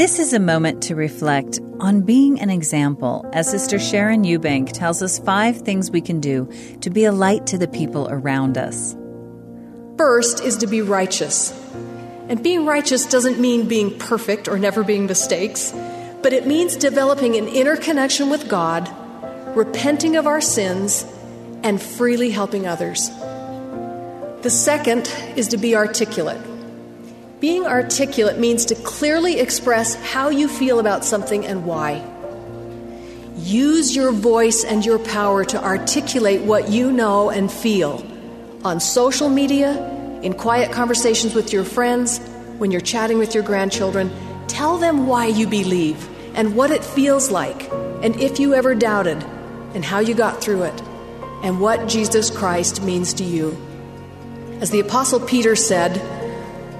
This is a moment to reflect on being an example as Sister Sharon Eubank tells us five things we can do to be a light to the people around us. First is to be righteous. And being righteous doesn't mean being perfect or never being mistakes, but it means developing an inner connection with God, repenting of our sins, and freely helping others. The second is to be articulate. Being articulate means to clearly express how you feel about something and why. Use your voice and your power to articulate what you know and feel on social media, in quiet conversations with your friends, when you're chatting with your grandchildren. Tell them why you believe and what it feels like, and if you ever doubted, and how you got through it, and what Jesus Christ means to you. As the Apostle Peter said,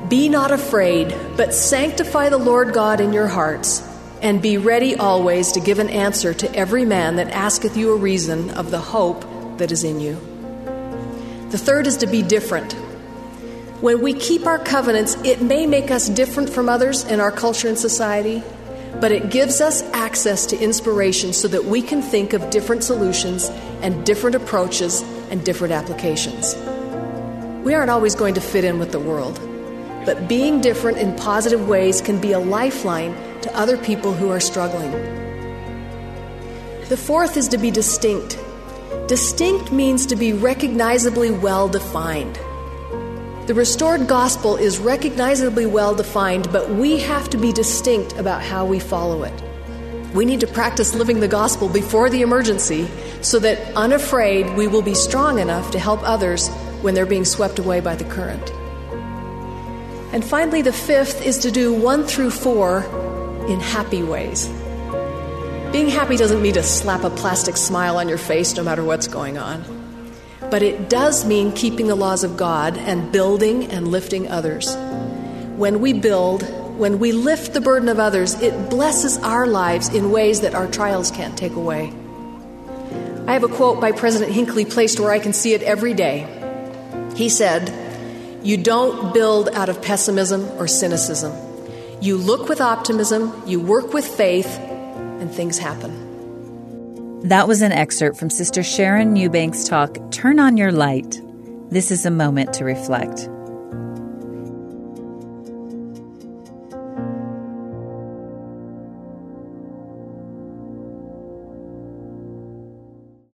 be not afraid, but sanctify the Lord God in your hearts, and be ready always to give an answer to every man that asketh you a reason of the hope that is in you. The third is to be different. When we keep our covenants, it may make us different from others in our culture and society, but it gives us access to inspiration so that we can think of different solutions and different approaches and different applications. We aren't always going to fit in with the world but being different in positive ways can be a lifeline to other people who are struggling. The fourth is to be distinct. Distinct means to be recognizably well defined. The restored gospel is recognizably well defined, but we have to be distinct about how we follow it. We need to practice living the gospel before the emergency so that, unafraid, we will be strong enough to help others when they're being swept away by the current. And finally, the fifth is to do one through four in happy ways. Being happy doesn't mean to slap a plastic smile on your face no matter what's going on. But it does mean keeping the laws of God and building and lifting others. When we build, when we lift the burden of others, it blesses our lives in ways that our trials can't take away. I have a quote by President Hinckley placed where I can see it every day. He said, you don't build out of pessimism or cynicism. You look with optimism, you work with faith, and things happen. That was an excerpt from Sister Sharon Eubank's talk, Turn on Your Light. This is a moment to reflect.